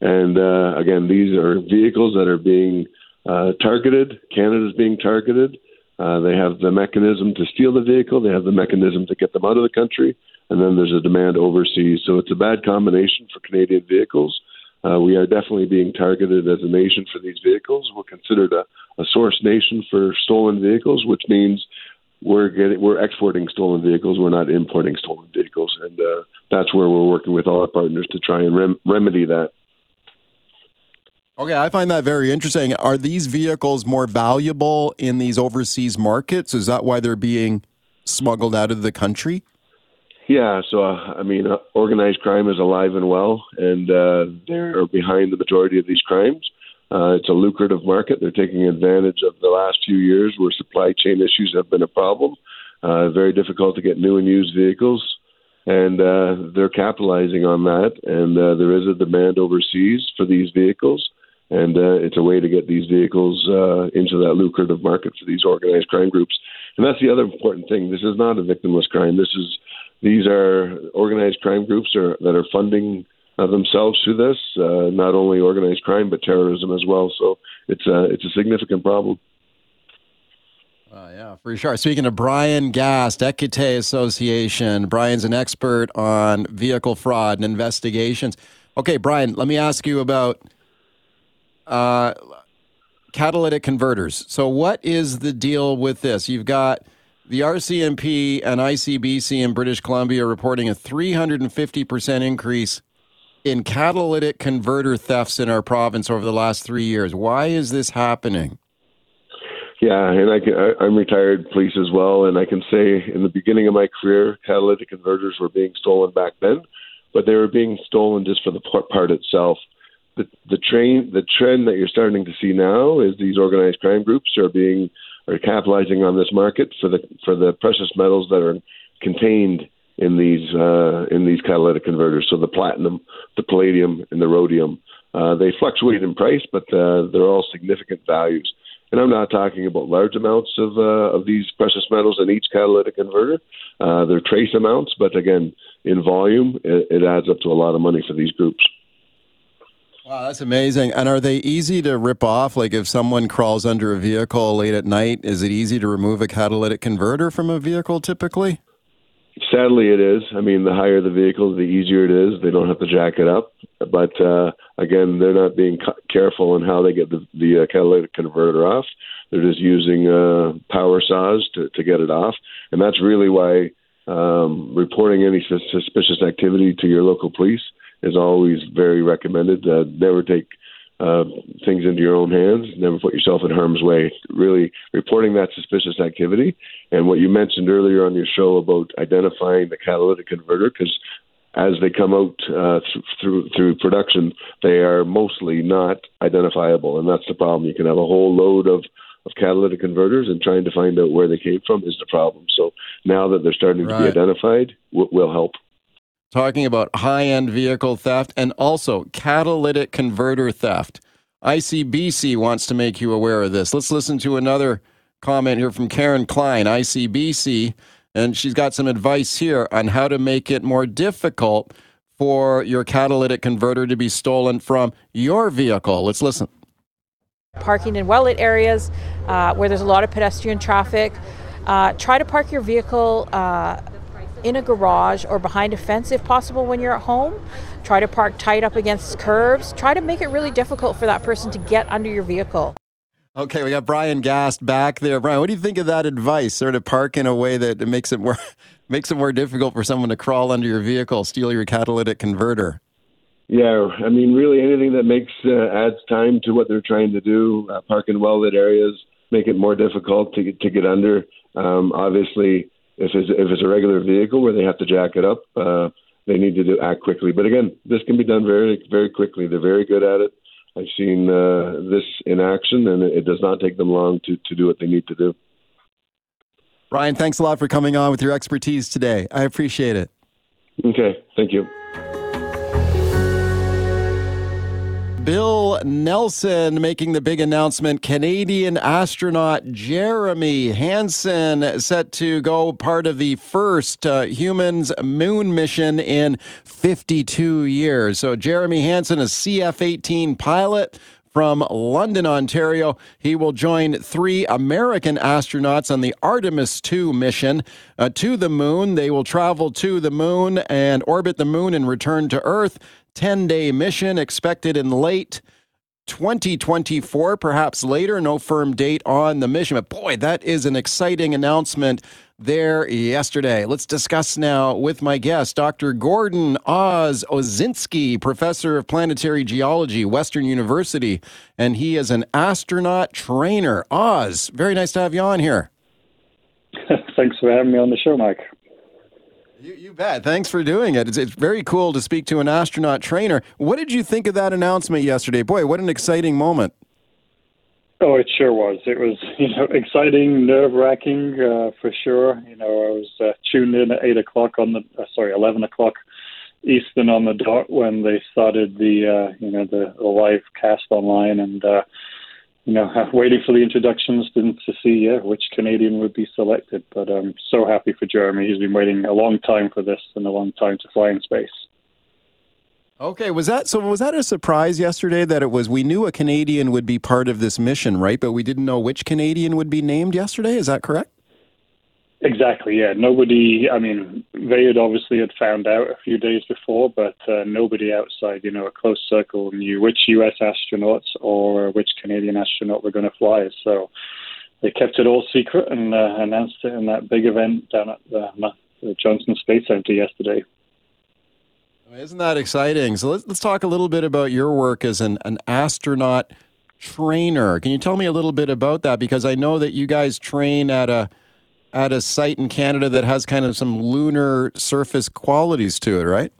Speaker 14: And uh, again, these are vehicles that are being uh, targeted. Canada's being targeted. Uh, they have the mechanism to steal the vehicle. They have the mechanism to get them out of the country, and then there's a demand overseas. So it's a bad combination for Canadian vehicles. Uh, we are definitely being targeted as a nation for these vehicles. We're considered a, a source nation for stolen vehicles, which means we're getting we're exporting stolen vehicles. We're not importing stolen vehicles, and uh, that's where we're working with all our partners to try and rem- remedy that.
Speaker 1: Okay, I find that very interesting. Are these vehicles more valuable in these overseas markets? Is that why they're being smuggled out of the country?
Speaker 14: Yeah, so uh, I mean, uh, organized crime is alive and well, and uh, they're behind the majority of these crimes. Uh, it's a lucrative market. They're taking advantage of the last few years where supply chain issues have been a problem. Uh, very difficult to get new and used vehicles, and uh, they're capitalizing on that. And uh, there is a demand overseas for these vehicles and uh, it's a way to get these vehicles uh, into that lucrative market for these organized crime groups. And that's the other important thing. This is not a victimless crime. This is these are organized crime groups are, that are funding uh, themselves through this. Uh, not only organized crime but terrorism as well. So it's a it's a significant problem.
Speaker 1: Uh, yeah, for sure. Speaking of Bryan Gast, Équité Association, Bryan's an expert on vehicle fraud and investigations. Okay, Bryan, let me ask you about uh, catalytic converters. So, what is the deal with this? You've got the RCMP and ICBC in British Columbia are reporting a 350% increase in catalytic converter thefts in our province over the last three years. Why is this happening?
Speaker 14: Yeah, and I can, I, I'm retired police as well, and I can say in the beginning of my career, catalytic converters were being stolen back then, but they were being stolen just for the part itself the the train the trend that you're starting to see now is these organized crime groups are being are capitalizing on this market for the for the precious metals that are contained in these uh, in these catalytic converters. So the platinum, the palladium, and the rhodium. Uh, they fluctuate in price, but uh, they're all significant values. And I'm not talking about large amounts of uh, of these precious metals in each catalytic converter. Uh, they're trace amounts, but again, in volume, it, it adds up to a lot of money for these groups.
Speaker 1: Wow, that's amazing. And are they easy to rip off? Like if someone crawls under a vehicle late at night, is it easy to remove a catalytic converter from a vehicle typically?
Speaker 14: Sadly, it is. I mean, the higher the vehicle, the easier it is. They don't have to jack it up. But uh, again, they're not being careful in how they get the, the uh, catalytic converter off. They're just using uh, power saws to, to get it off. And that's really why um, reporting any suspicious activity to your local police is always very recommended. Uh, never take uh, things into your own hands. Never put yourself in harm's way. Really reporting that suspicious activity. And what you mentioned earlier on your show about identifying the catalytic converter, because as they come out uh, th- through through production, they are mostly not identifiable, and that's the problem. You can have a whole load of of catalytic converters, and trying to find out where they came from is the problem. So now that they're starting right. to be identified, w- will help
Speaker 1: talking about high end vehicle theft and also catalytic converter theft. ICBC wants to make you aware of this. Let's listen to another comment here from Karen Klein, ICBC, and she's got some advice here on how to make it more difficult for your catalytic converter to be stolen from your vehicle. Let's listen.
Speaker 13: Parking in well lit areas uh, where there's a lot of pedestrian traffic. Uh, try to park your vehicle uh, in a garage or behind a fence if possible when you're at home. Try to park tight up against curbs. Try to make it really difficult for that person to get under your vehicle.
Speaker 1: Okay, we got Bryan Gast back there. Bryan, what do you think of that advice? Sort of park in a way that makes it more (laughs) makes it more difficult for someone to crawl under your vehicle, steal your catalytic converter.
Speaker 14: Yeah, I mean, really anything that makes uh, adds time to what they're trying to do. Uh, park in well lit areas, make it more difficult to get, to get under. Um, obviously, if it's, if it's a regular vehicle where they have to jack it up, uh, they need to do, act quickly. But again, this can be done very very quickly. They're very good at it. I've seen uh, this in action, and it does not take them long to, to do what they need to do.
Speaker 1: Ryan, thanks a lot for coming on with your expertise today. I appreciate it.
Speaker 14: Okay, thank you.
Speaker 1: Bill Nelson making the big announcement. Canadian astronaut Jeremy Hansen set to go part of the first uh, humans moon mission in 52 years. So, Jeremy Hansen, a CF 18 pilot from London, Ontario. He will join three American astronauts on the Artemis 2 mission uh, to the moon. They will travel to the moon and orbit the moon and return to Earth. 10 day mission expected in late 2024, perhaps later. No firm date on the mission. But boy, that is an exciting announcement there yesterday. Let's discuss now with my guest, Dr. Gordon Oz Osinski, professor of planetary geology, Western University, and he is an astronaut trainer. Oz, very nice to have you on here. (laughs)
Speaker 15: Thanks for having me on the show, Mike.
Speaker 1: You, you bet. Thanks for doing it. It's, it's very cool to speak to an astronaut trainer. What did you think of that announcement yesterday? Boy, what an exciting moment.
Speaker 15: Oh, it sure was. It was, (laughs) you know, exciting, nerve wracking uh, for sure. You know, I was uh, tuned in at eight o'clock on the, uh, sorry, eleven o'clock Eastern on the dot when they started the, uh, you know, the, the live cast online, and uh, you know, waiting for the introductions to, to see yeah, which Canadian would be selected. But I'm so happy for Jeremy. He's been waiting a long time for this and a long time to fly in space.
Speaker 1: Okay, was that so? Was that a surprise yesterday that it was? We knew a Canadian would be part of this mission, right? But we didn't know which Canadian would be named yesterday. Is that correct?
Speaker 15: Exactly. Yeah. Nobody. I mean, they had obviously had found out a few days before, but uh, nobody outside, you know, a close circle knew which U.S. astronauts or which Canadian astronaut were going to fly. So they kept it all secret and uh, announced it in that big event down at the, the Johnson Space Center yesterday.
Speaker 1: Isn't that exciting? So let's let's talk a little bit about your work as an, an astronaut trainer. Can you tell me a little bit about that? Because I know that you guys train at a at a site in Canada that has kind of some lunar surface qualities to it, right?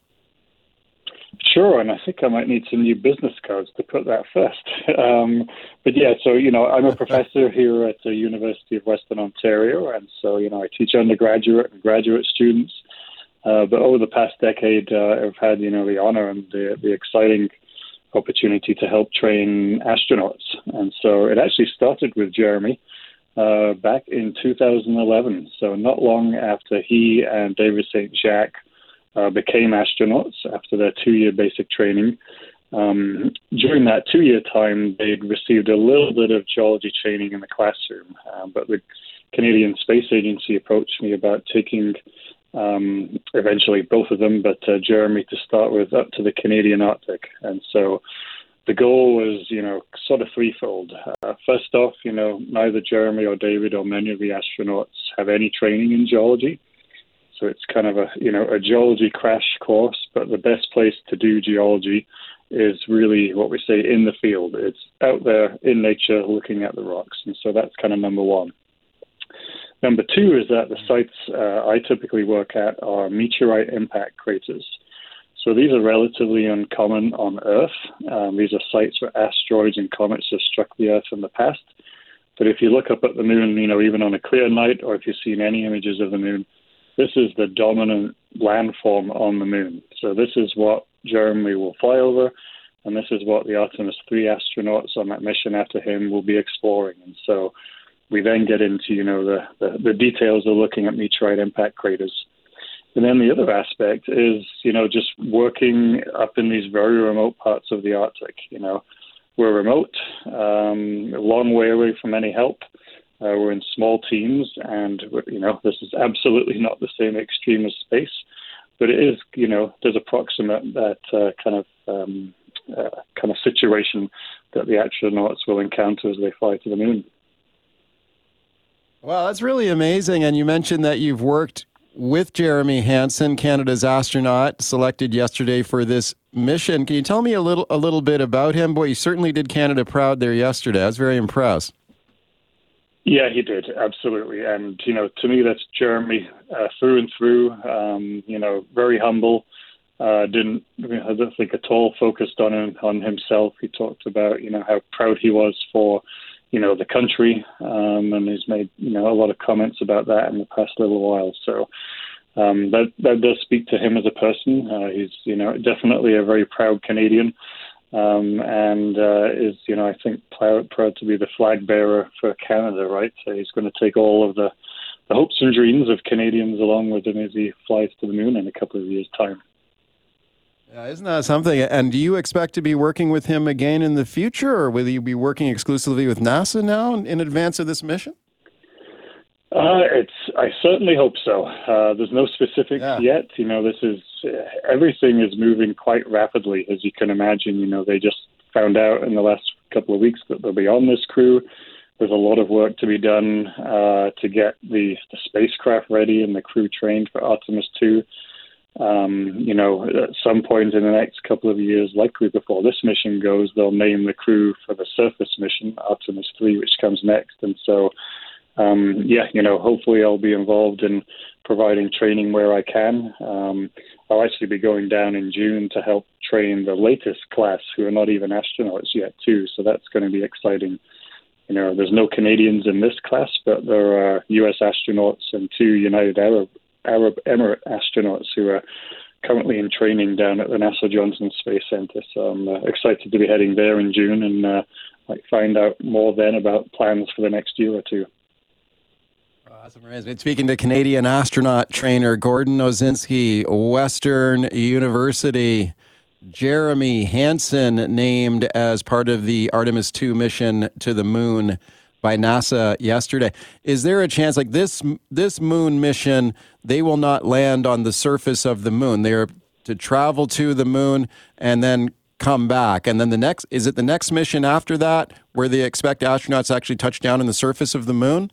Speaker 15: Sure, and I think I might need some new business cards to put that first. (laughs) Um, but yeah, so you know, I'm a professor here at the University of Western Ontario, and so you know, I teach undergraduate and graduate students. Uh, but over the past decade, uh, I've had you know the honor and the the exciting opportunity to help train astronauts, and so it actually started with Jeremy uh, back in 2011. So not long after he and David Saint-Jacques uh, became astronauts after their two-year basic training. Um, during that two-year time, they'd received a little bit of geology training in the classroom, uh, but the Canadian Space Agency approached me about taking um, eventually both of them, but uh, Jeremy to start with up to the Canadian Arctic, and so the goal was, you know, sort of threefold. Uh, first off, you know, neither Jeremy or David or many of the astronauts have any training in geology. So it's kind of a, you know, a geology crash course, but the best place to do geology is really what we say in the field. It's out there in nature looking at the rocks. And so that's kind of number one. Number two is that the sites uh, I typically work at are meteorite impact craters. So these are relatively uncommon on Earth. Um, these are sites where asteroids and comets have struck the Earth in the past. But if you look up at the moon, you know, even on a clear night, or if you've seen any images of the moon, this is the dominant landform on the moon. So this is what Jeremy will fly over, and this is what the Artemis 3 astronauts on that mission after him will be exploring. And so we then get into, you know, the, the, the details of looking at meteorite impact craters. And then the other aspect is, you know, just working up in these very remote parts of the Arctic. You know, we're remote, um, a long way away from any help. Uh, we're in small teams, and you know, this is absolutely not the same extreme as space, but it is, you know, does approximate that uh, kind of um, uh, kind of situation that the astronauts will encounter as they fly to the moon.
Speaker 1: Well, that's really amazing. And you mentioned that you've worked with Jeremy Hansen, Canada's astronaut, selected yesterday for this mission. Can you tell me a little a little bit about him? Boy, he certainly did Canada proud there yesterday. I was very impressed.
Speaker 15: Yeah, he did absolutely, and you know, to me, that's Jeremy uh, through and through. Um, you know, very humble. Uh, didn't I don't think at all focused on on himself. He talked about you know how proud he was for you know the country, um, and he's made you know a lot of comments about that in the past little while. So um, that that does speak to him as a person. Uh, he's you know definitely a very proud Canadian, um, and uh, is you know I think proud proud to be the flag bearer for Canada. Right, so he's going to take all of the the hopes and dreams of Canadians along with him as he flies to the moon in a couple of years' time.
Speaker 1: Yeah, isn't that something? And do you expect to be working with him again in the future, or will you be working exclusively with NASA now in advance of this mission?
Speaker 15: Uh, it's. I certainly hope so. Uh, there's no specifics yeah. yet. You know, this is uh, everything is moving quite rapidly, as you can imagine. You know, they just found out in the last couple of weeks that they'll be on this crew. There's a lot of work to be done uh, to get the, the spacecraft ready and the crew trained for Artemis 2. Um, you know, at some point in the next couple of years, likely before this mission goes, they'll name the crew for the surface mission, Artemis 3, which comes next. And so um, yeah, you know, hopefully I'll be involved in providing training where I can. Um, I'll actually be going down in June to help train the latest class who are not even astronauts yet, too. So that's going to be exciting. You know, there's no Canadians in this class, but there are U.S. astronauts and two United Arab Arab Emirate astronauts who are currently in training down at the NASA Johnson Space Center. So I'm uh, excited to be heading there in June and uh, find out more then about plans for the next year or two.
Speaker 1: Awesome. Speaking to Canadian astronaut trainer Gordon Osinski, Western University. Jeremy Hansen named as part of the Artemis 2 mission to the moon by NASA yesterday. Is there a chance like this this moon mission they will not land on the surface of the moon. They're to travel to the moon and then come back. And then the next is it the next mission after that where they expect astronauts actually touch down on the surface of the moon?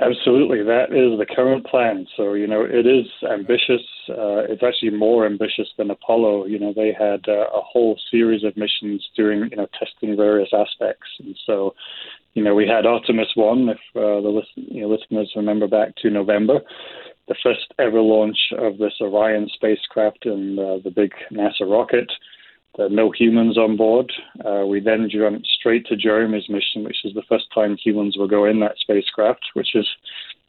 Speaker 15: Absolutely, that is the current plan. So you know, it is ambitious. Uh, it's actually more ambitious than Apollo. You know, they had uh, a whole series of missions doing you know testing various aspects, and so you know we had Artemis One. If uh, the listen, you know, listeners remember back to November, the first ever launch of this Orion spacecraft and uh, the big NASA rocket. There no humans on board. Uh, we then jumped straight to Jeremy's mission, which is the first time humans will go in that spacecraft, which is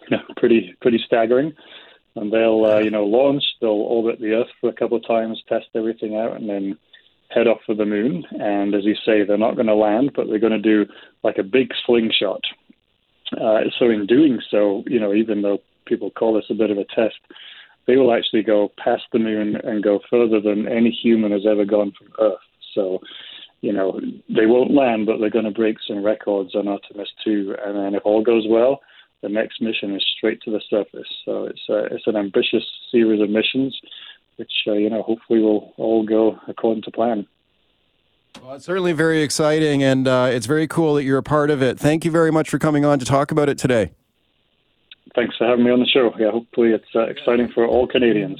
Speaker 15: you know, pretty pretty staggering. And they'll uh, you know launch, they'll orbit the Earth for a couple of times, test everything out, and then head off for the moon. And as you say, they're not going to land, but they're going to do like a big slingshot. Uh, so in doing so, you know, even though people call this a bit of a test, they will actually go past the moon and go further than any human has ever gone from Earth. So, you know, they won't land, but they're going to break some records on Artemis 2. And then if all goes well, the next mission is straight to the surface. So it's a, it's an ambitious series of missions, which uh, you know hopefully will all go according to plan.
Speaker 1: Well, it's certainly very exciting, and uh, it's very cool that you're a part of it. Thank you very much for coming on to talk about it today
Speaker 15: thanks for having me on the show. Yeah, hopefully it's uh, exciting for all Canadians.